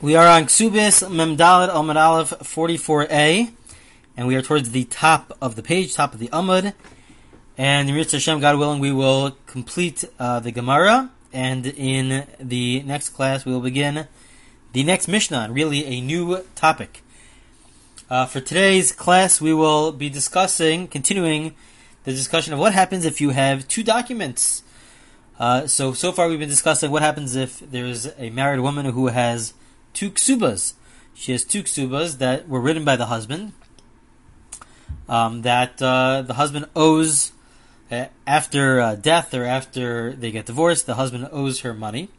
We are on Kesubos Memdalet Amud Aleph 44a, and we are towards the top of the page, top of the Amud. And in Mir Hashem, God willing, we will complete uh, the Gemara, and in the next class we will begin the next Mishnah, really a new topic. Uh, for today's class, we will be discussing, continuing the discussion of what happens if you have two documents. Uh, so, so far we've been discussing what happens if there's a married woman who has two ksubas. She has two ksubas that were written by the husband. Um, that uh, the husband owes uh, after uh, death or after they get divorced. The husband owes her money.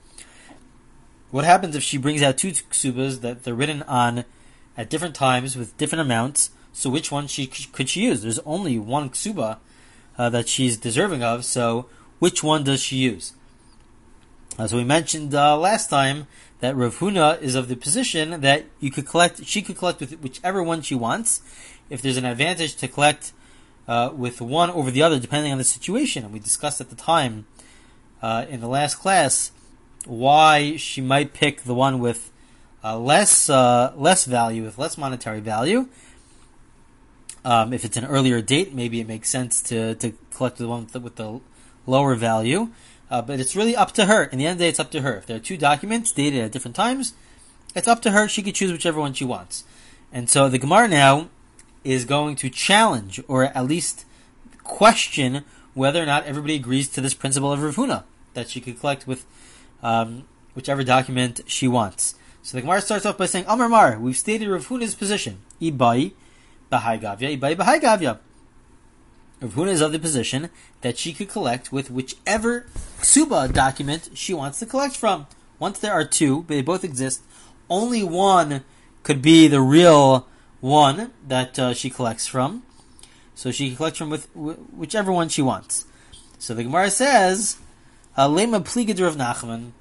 What happens if she brings out two ksubas that they're written on at different times with different amounts? So which one she could she use? There's only one ksuba uh, that she's deserving of. So which one does she use? As we mentioned uh, last time, that Rav Huna is of the position that you could collect, she could collect with whichever one she wants. If there's an advantage to collect uh, with one over the other, depending on the situation, and we discussed at the time uh, in the last class why she might pick the one with uh, less uh, less value, with less monetary value. Um, if it's an earlier date, maybe it makes sense to, to collect the one with the, with the lower value. Uh, but it's really up to her. In the end of the day, it's up to her. If there are two documents dated at different times, it's up to her. She can choose whichever one she wants. And so the Gemara now is going to challenge, or at least question, whether or not everybody agrees to this principle of Rav Huna, that she could collect with um, whichever document she wants. So the Gemara starts off by saying, Amar Mar, we've stated Rav Huna's position. Ibai, Bahai Gavya, Ibai, Bahai Gavya. Rav Huna is of the position that she could collect with whichever ksuba document she wants to collect from. Once there are two, they both exist, only one could be the real one that uh, she collects from. So she can collect from with whichever one she wants. So the Gemara says, uh, "Lema pligadur of Nachman."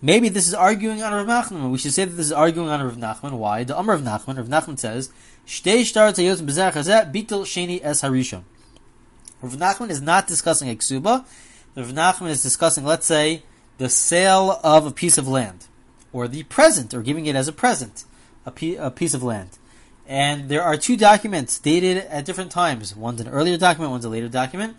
Maybe this is arguing on Rav Nachman. We should say that this is arguing on Rav Nachman. Why? The Amr of Nachman. Rav Nachman says, "Shtei shtar tayos bezach bitul sheni es harishon." Rav Nachman is not discussing a ksuba. Rav Nachman is discussing, let's say, the sale of a piece of land, or the present, or giving it as a present, a, piece of land. And there are two documents dated at different times. One's an earlier document, one's a later document.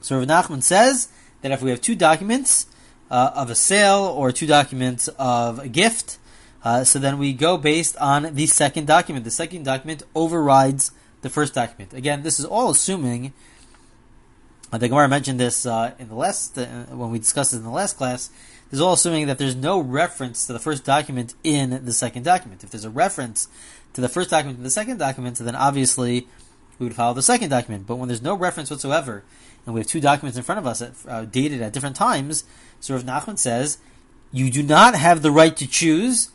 So Rav Nachman says that if we have two documents uh, of a sale or two documents of a gift, uh, so then we go based on the second document. The second document overrides the first document. Again, this is all assuming the Gemara mentioned this uh, in the last uh, when we discussed it in the last class. This is all assuming that there's no reference to the first document in the second document. If there's a reference to the first document in the second document, then obviously we would follow the second document. But when there's no reference whatsoever, and we have two documents in front of us uh, dated at different times, so Rav Nachman says you do not have the right to choose,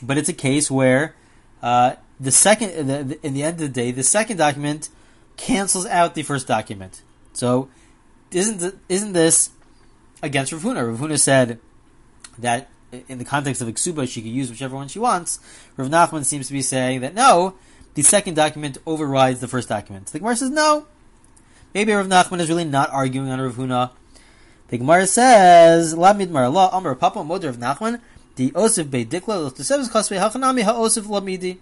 but it's a case where uh, the second, the, the, in the end of the day, the second document cancels out the first document. So, isn't isn't this against Rav Huna? Rav Huna said that in the context of Iksuba, she could use whichever one she wants. Rav Nachman seems to be saying that no, the second document overrides the first document. The Gemara says no. Maybe Rav Nachman is really not arguing on Rav Huna. The Gemara says, "Lamid Marla Amar Papa Moder of Nachman the Osif Beidikla L'Tesevus Kasvei Hachanami HaOsif Lamidi."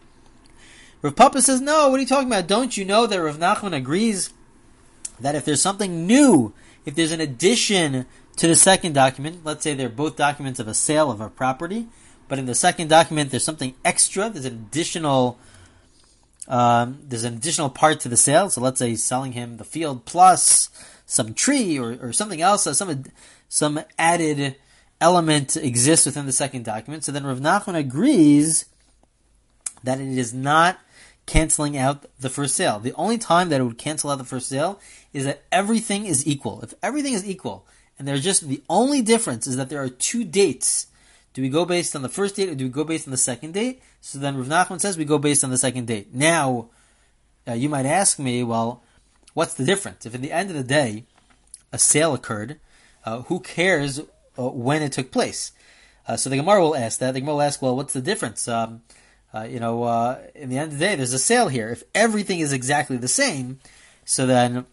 Rav Papa says, "No, what are you talking about? Don't you know that Rav Nachman agrees that if there's something new, if there's an addition to the second document, let's say they're both documents of a sale of a property, but in the second document there's something extra, there's an additional um, there's an additional part to the sale. So let's say he's selling him the field plus some tree or, or something else, some some added element exists within the second document. So then Rav Nachman agrees that it is not canceling out the first sale. The only time that it would cancel out the first sale is that everything is equal. If everything is equal, and there's just the only difference is that there are two dates. Do we go based on the first date or do we go based on the second date? So then Rav Nachman says we go based on the second date. Now, uh, you might ask me, well, what's the difference? If at the end of the day, a sale occurred, uh, who cares uh, when it took place? Uh, so the Gemara will ask that. The Gemara will ask, well, what's the difference? Um, uh, you know, uh, in the end of the day, there's a sale here. If everything is exactly the same, so then,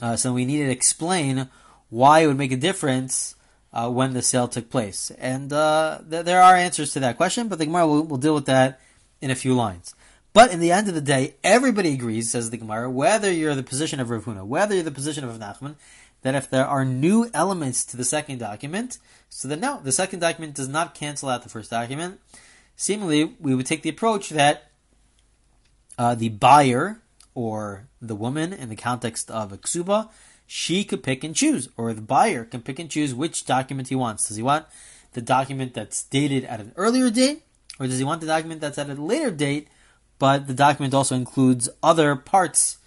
uh, so we need to explain why it would make a difference uh, when the sale took place? And uh, th- there are answers to that question, but the Gemara will, will, deal with that in a few lines. But in the end of the day, everybody agrees, says the Gemara, whether you're the position of Rav Huna, whether you're the position of Nachman, that if there are new elements to the second document, so then no, the second document does not cancel out the first document. Seemingly, we would take the approach that uh, the buyer or the woman in the context of a ksuba, she could pick and choose, or the buyer can pick and choose which document he wants. Does he want the document that's dated at an earlier date, or does he want the document that's at a later date, but the document also includes other parts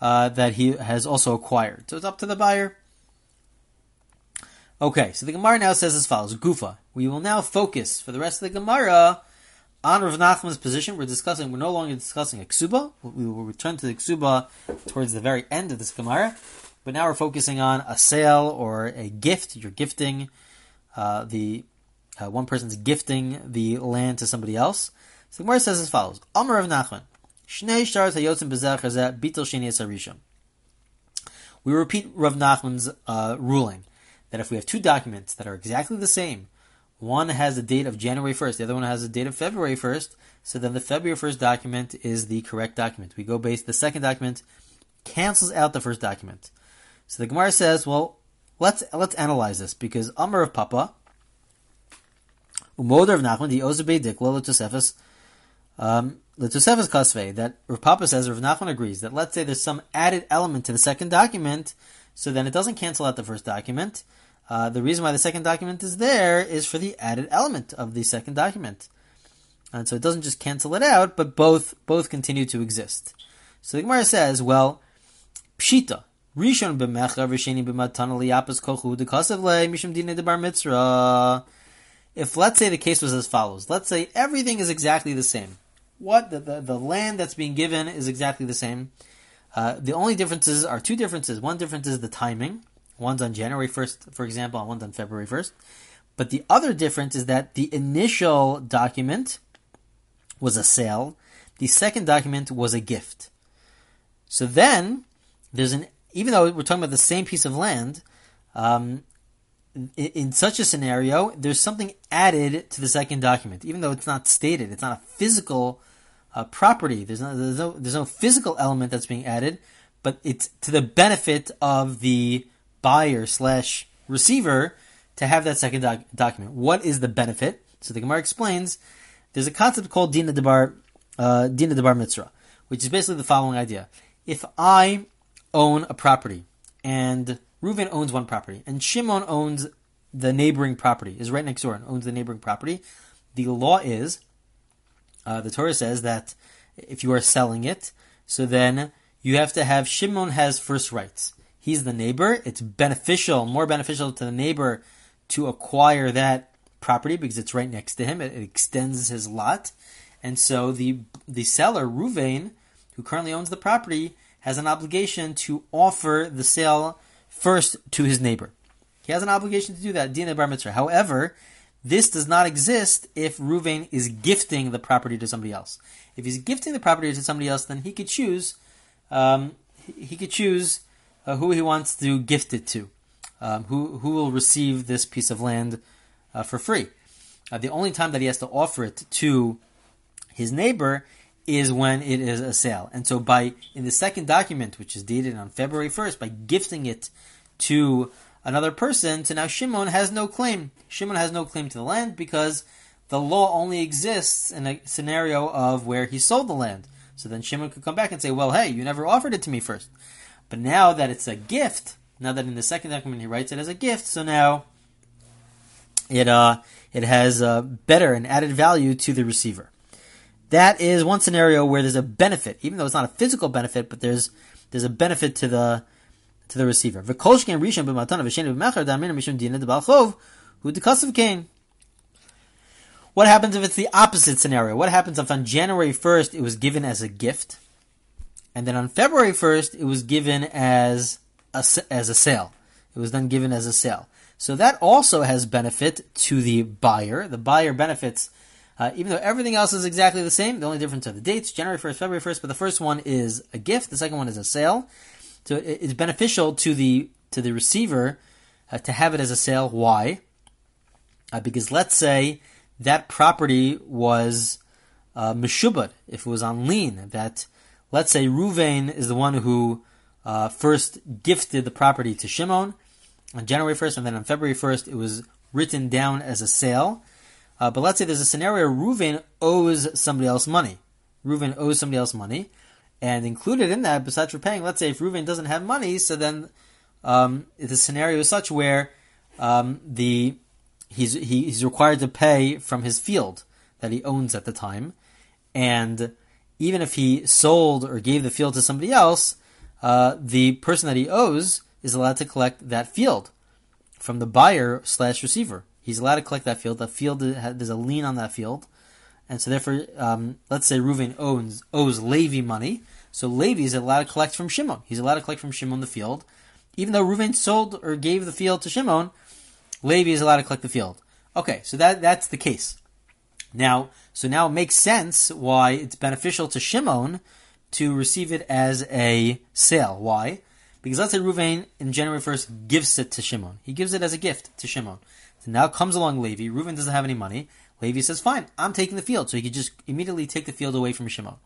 uh, that he has also acquired? So it's up to the buyer. Okay, so the Gemara now says as follows: Gufa. We will now focus for the rest of the Gemara on Rav Nachman's position. We're discussing. We're no longer discussing a ksuba. We will return to the ksuba towards the very end of this Gemara, but now we're focusing on a sale or a gift. You're gifting uh, the uh, one person's gifting the land to somebody else. So Gemara says as follows: Amar Rav Nachman. Shnei shars hayotzim bezeh bitel sheni We repeat Rav Nachman's uh, ruling that if we have two documents that are exactly the same, one has a date of January 1st, the other one has a date of February 1st, so then the February 1st document is the correct document. We go based, the second document cancels out the first document. So the Gemara says, well, let's let's analyze this because Amr of Papa, Umoder of Nachman, the Ozebe Dikla Letosefis, um, Letosefis Kasve, that Rav Papa says, Rav Nachman agrees that let's say there's some added element to the second document, so then it doesn't cancel out the first document. Uh, the reason why the second document is there is for the added element of the second document. And so it doesn't just cancel it out, but both both continue to exist. So the Gemara says, well, pshita, rishon b'mecha kochu dina debar metzra. If let's say the case was as follows, let's say everything is exactly the same. What the, the, the land that's being given is exactly the same. Uh, the only differences are two differences. One difference is the timing. One's on January 1st, for example, and one's on February 1st. But the other difference is that the initial document was a sale, the second document was a gift. So then, there's an, even though we're talking about the same piece of land, um, in, in such a scenario, there's something added to the second document, even though it's not stated, it's not a physical uh, property. There's no, there's no, there's no physical element that's being added, but it's to the benefit of the buyer slash receiver to have that second doc- document. What is the benefit? So the Gemara explains there's a concept called Dina Debar, uh, Dina Debar Metzra, which is basically the following idea. If I own a property and Reuven owns one property and Shimon owns the neighboring property, is right next door and owns the neighboring property, the law is, uh, the Torah says that if you are selling it, so then you have to have Shimon has first rights he's the neighbor. It's beneficial, more beneficial to the neighbor to acquire that property because it's right next to him. It, it extends his lot. And so the the seller, Ruvain, who currently owns the property, has an obligation to offer the sale first to his neighbor. He has an obligation to do that, Dina Bar Metzra. However, this does not exist if Ruvain is gifting the property to somebody else. If he's gifting the property to somebody else, then he could choose. Um, he could choose uh, who he wants to gift it to, um, who who will receive this piece of land uh, for free. Uh, the only time that he has to offer it to his neighbor is when it is a sale. And so by in the second document, which is dated on February 1st, by gifting it to another person, so now Shimon has no claim. Shimon has no claim to the land because the law only exists in a scenario of where he sold the land. So then Shimon could come back and say, well, hey, you never offered it to me first. But now that it's a gift, now that in the second document he writes it as a gift, so now it uh, it has a better and added value to the receiver. That is one scenario where there's a benefit, even though it's not a physical benefit, but there's there's a benefit to the to the receiver. What happens if it's the opposite scenario? What happens if on January 1st it was given as a gift? And then on February 1st, it was given as a, as a sale. It was then given as a sale. So that also has benefit to the buyer. The buyer benefits, uh, even though everything else is exactly the same. The only difference are the dates, January 1st, February 1st, but the first one is a gift. The second one is a sale. So it's beneficial to the, to the receiver uh, to have it as a sale. Why? Uh, because let's say that property was uh, meshubad, if it was on lien, that let's say Ruvain is the one who uh, first gifted the property to Shimon on January 1st, and then on February 1st it was written down as a sale. Uh, but let's say there's a scenario Ruvain owes somebody else money. Ruvain owes somebody else money, and included in that, besides for paying, let's say if Ruvain doesn't have money, so then um, the scenario is such where um, the he's he, he's required to pay from his field that he owns at the time, and even if he sold or gave the field to somebody else, uh, the person that he owes is allowed to collect that field from the buyer slash receiver. He's allowed to collect that field. That field there's a lien on that field, and so therefore, um, let's say Reuven owns owes Levi money, so Levi is allowed to collect from Shimon. He's allowed to collect from Shimon the field, even though Reuven sold or gave the field to Shimon. Levi is allowed to collect the field. Okay, so that that's the case. Now, so now it makes sense why it's beneficial to Shimon to receive it as a sale. Why? Because let's say Ruvain in January 1st gives it to Shimon. He gives it as a gift to Shimon. So now comes along Levi. Reuven doesn't have any money. Levi says, fine, I'm taking the field. So he could just immediately take the field away from Shimon.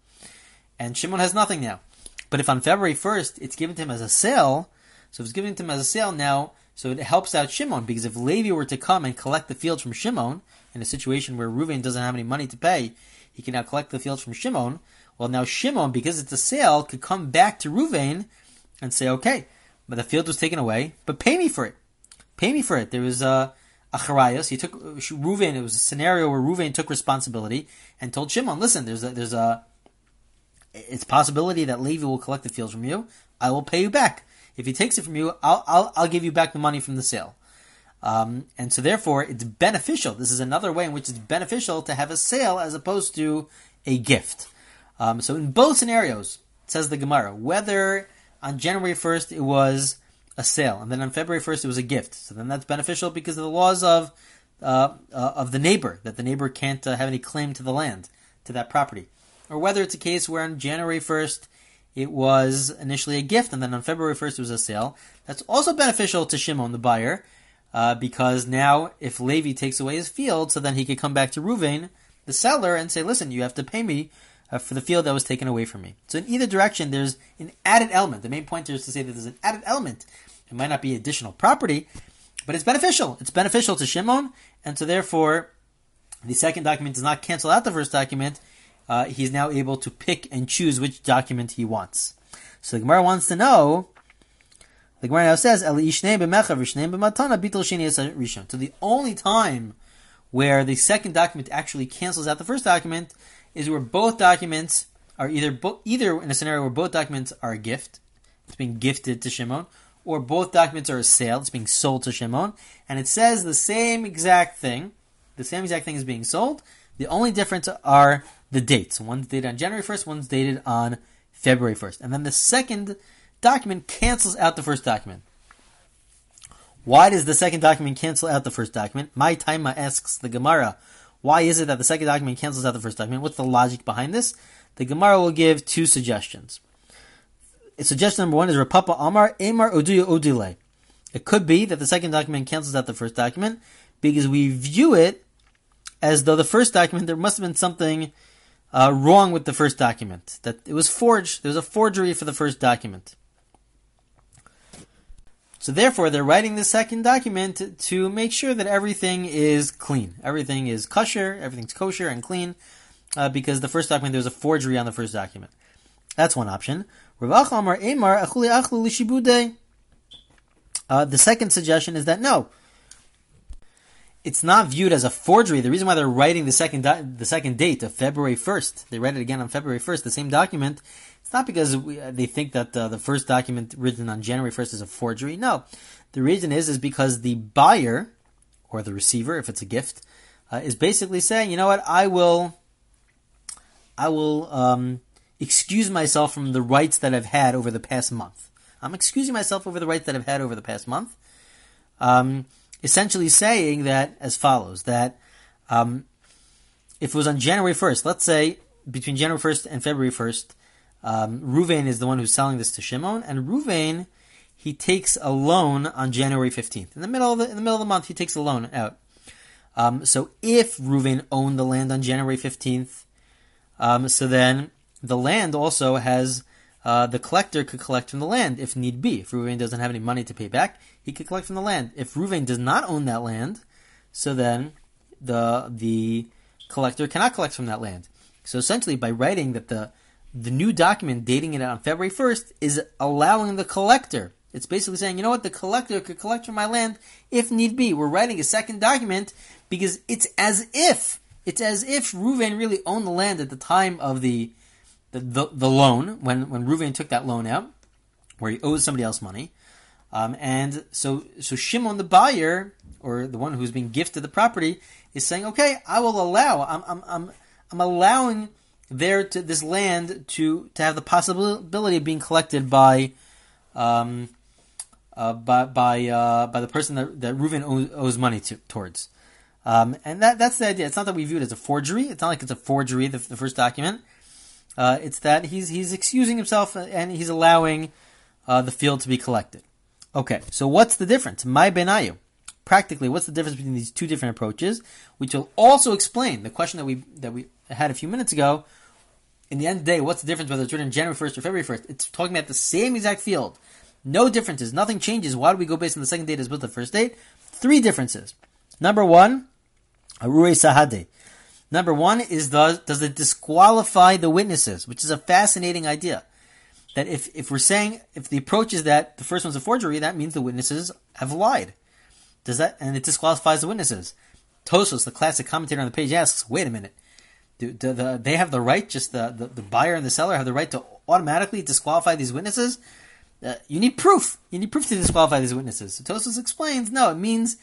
And Shimon has nothing now. But if on February 1st it's given to him as a sale, so if it's given to him as a sale now, so it helps out Shimon because if Levi were to come and collect the field from Shimon in a situation where Reuven doesn't have any money to pay, he can now collect the field from Shimon. Well, now Shimon, because it's a sale, could come back to Reuven and say, okay, but the field was taken away, but pay me for it. Pay me for it. There was uh, a, a charayas. He took uh, Reuven. It was a scenario where Reuven took responsibility and told Shimon, listen, there's a, there's a, it's possibility that Levi will collect the fields from you. I will pay you back. If he takes it from you, I'll, I'll, I'll give you back the money from the sale. Um, and so therefore, it's beneficial. This is another way in which it's beneficial to have a sale as opposed to a gift. Um, so in both scenarios, says the Gemara, whether on January 1st it was a sale, and then on February 1st it was a gift. So then that's beneficial because of the laws of uh, uh, of the neighbor, that the neighbor can't uh, have any claim to the land, to that property. Or whether it's a case where on January 1st it was initially a gift, and then on February 1st it was a sale. That's also beneficial to Shimon, the buyer, uh, because now if Levi takes away his field, so then he could come back to Ruvain, the seller, and say, listen, you have to pay me uh, for the field that was taken away from me. So in either direction, there's an added element. The main point here is to say that there's an added element. It might not be additional property, but it's beneficial. It's beneficial to Shimon, and so therefore, the second document does not cancel out the first document uh, he's now able to pick and choose which document he wants. So the Gemara wants to know. The Gemara now says. So the only time where the second document actually cancels out the first document is where both documents are either bo- either in a scenario where both documents are a gift, it's being gifted to Shimon, or both documents are a sale, it's being sold to Shimon, and it says the same exact thing, the same exact thing is being sold. The only difference are the dates. One's dated on January 1st, one's dated on February 1st. And then the second document cancels out the first document. Why does the second document cancel out the first document? My Taima asks the Gemara, why is it that the second document cancels out the first document? What's the logic behind this? The Gemara will give two suggestions. Suggestion number one is Rav Papa Amar Amar Oduya Odile. It could be that the second document cancels out the first document because we view it as though the first document there must have been something uh, wrong with the first document. That it was forged. There was a forgery for the first document. So therefore, they're writing the second document to make sure that everything is clean, everything is kosher, everything's kosher and clean, uh, because the first document there was a forgery on the first document. That's one option. Uh, the second suggestion is that no, it's not viewed as a forgery. The reason why they're writing the second the second date of February first, they write it again on February first, the same document. It's not because we, uh, they think that uh, the first document written on January first is a forgery. No, the reason is is because the buyer or the receiver, if it's a gift, uh, is basically saying, you know what, I will, I will um, excuse myself from the rights that I've had over the past month. I'm excusing myself over the rights that I've had over the past month. Um, essentially saying that as follows: that um, if it was on January first, let's say between January first and February first, um, Ruvain is the one who's selling this to Shimon, and Ruvain he takes a loan on January fifteenth. In the middle of the in the middle of the month, he takes a loan out. Um, so if Reuven owned the land on January 15th, um, so then the land also has uh, the collector could collect from the land if need be. If Reuven doesn't have any money to pay back, he could collect from the land. If Reuven does not own that land, so then the the collector cannot collect from that land. So essentially, by writing that the the new document dating it on February 1st is allowing the collector. It's basically saying, you know what, the collector could collect from my land if need be. We're writing a second document because it's as if it's as if Reuven really owned the land at the time of the the, the, the loan when when Reuven took that loan out, where he owes somebody else money, um, and so so Shimon the buyer or the one who's being gifted the property is saying, okay, I will allow. I'm I'm I'm, I'm allowing there to this land to to have the possibility of being collected by. Um, uh, by by uh, by the person that, that Reuven owes, owes money to, towards, um, and that that's the idea. It's not that we view it as a forgery. It's not like it's a forgery. The, the first document, uh, it's that he's he's excusing himself and he's allowing uh, the field to be collected. Okay, so what's the difference? My benayu. Practically, what's the difference between these two different approaches? Which will also explain the question that we that we had a few minutes ago. In the end of the day, what's the difference whether it's written January first or February first? It's talking about the same exact field. No differences. Nothing changes. Why do we go based on the second date as opposed to the first date? Three differences. Number one, Arure Sahade. Number one is the, does it disqualify the witnesses, which is a fascinating idea. That if, if we're saying, if the approach is that the first one's a forgery, that means the witnesses have lied. Does that, and it disqualifies the witnesses. Tosfos, the classic commentator on the page, asks, wait a minute. Do, do the, they have the right, just the, the, the, buyer and the seller have the right to automatically disqualify these witnesses? Uh, you need proof. You need proof to disqualify these witnesses. So Tosfos explains, no, it means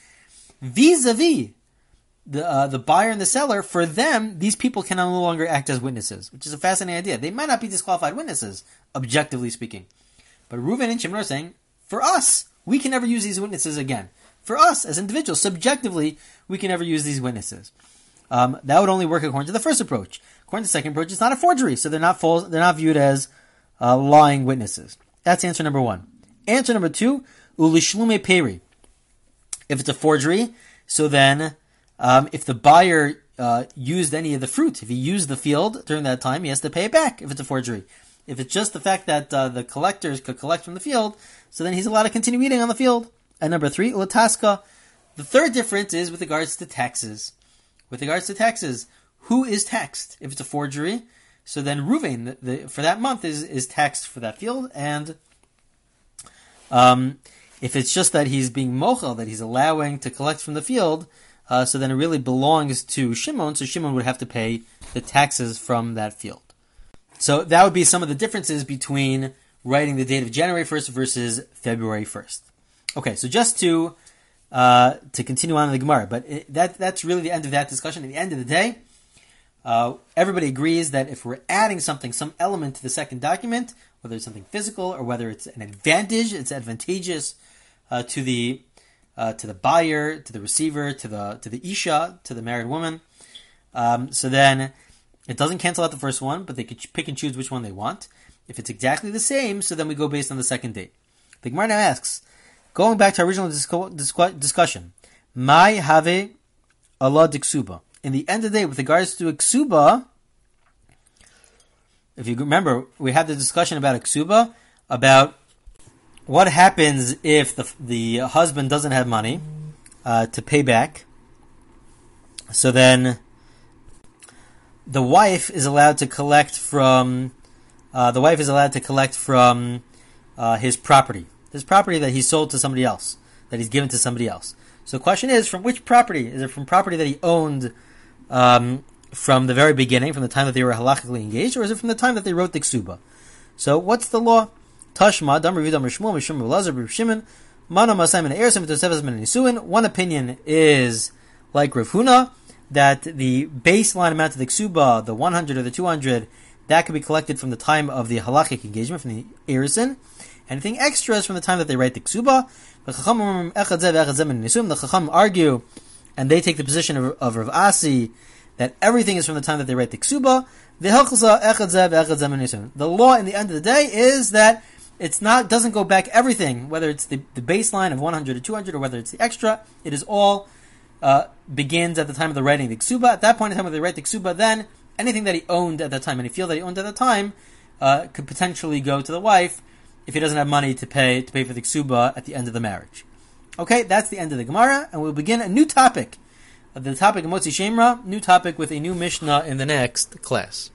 vis-a-vis the uh, the buyer and the seller, for them, these people can no longer act as witnesses, which is a fascinating idea. They might not be disqualified witnesses, objectively speaking, but Reuven and Shimon are saying, for us, we can never use these witnesses again. For us as individuals, subjectively, we can never use these witnesses. Um, that would only work according to the first approach. According to the second approach, it's not a forgery, so they're not false, they're not viewed as uh, lying witnesses. That's answer number one. Answer number two, ulishlume peri. If it's a forgery, so then um, if the buyer uh, used any of the fruit, if he used the field during that time, he has to pay it back if it's a forgery. If it's just the fact that uh, the collectors could collect from the field, so then he's allowed to continue eating on the field. And number three, lataska. The third difference is with regards to taxes. With regards to taxes, who is taxed? If it's a forgery, so then Ruvain the, the, for that month is is taxed for that field, and um, if it's just that he's being mochel, that he's allowing to collect from the field, uh, so then it really belongs to Shimon, so Shimon would have to pay the taxes from that field. So that would be some of the differences between writing the date of January 1st versus February 1st. Okay, so just to uh, to continue on in the Gemara, but it, that that's really the end of that discussion. At the end of the day, uh, everybody agrees that if we're adding something, some element to the second document, whether it's something physical or whether it's an advantage, it's advantageous uh, to the uh, to the buyer, to the receiver, to the to the isha, to the married woman. Um, so then it doesn't cancel out the first one, but they could pick and choose which one they want. If it's exactly the same, so then we go based on the second date. The Gemara now asks, going back to our original disco- discu- discussion, my have Allah diksuba. In the end of the day, with regards to iksuba, if you remember, we had the discussion about iksuba, about what happens if the the husband doesn't have money uh, to pay back? So then, the wife is allowed to collect from uh, the wife is allowed to collect from uh, his property, his property that he sold to somebody else, that he's given to somebody else. So the question is, from which property? Is it from property that he owned um, from the very beginning, from the time that they were halachically engaged, or is it from the time that they wrote the ksuba? So what's the law? Tashma, Dam Rav Shmuel, Mishum Lazar, Shimon, Mana Masayim and Ben Nisuin. One opinion is like Rav Huna, that the baseline amount of the ksuba, the 100 or the 200, that could be collected from the time of the halachic engagement, from the erusin. Anything extra is from the time that they write the ksuba. The Chacham argue, and they take the position of, of Rav Asi, that everything is from the time that they write the ksuba. The law in the end of the day is that it's not doesn't go back everything, whether it's the, the baseline of 100 or 200 or whether it's the extra. It is all uh, begins at the time of the writing the ksuba. At that point in time when they write the ksuba, then anything that he owned at that time, any field that he owned at the time, uh, could potentially go to the wife if he doesn't have money to pay to pay for the ksuba at the end of the marriage. Okay, that's the end of the Gemara, and we'll begin a new topic. The topic of Motzi Shem Ra, new topic with a new Mishnah in the next class.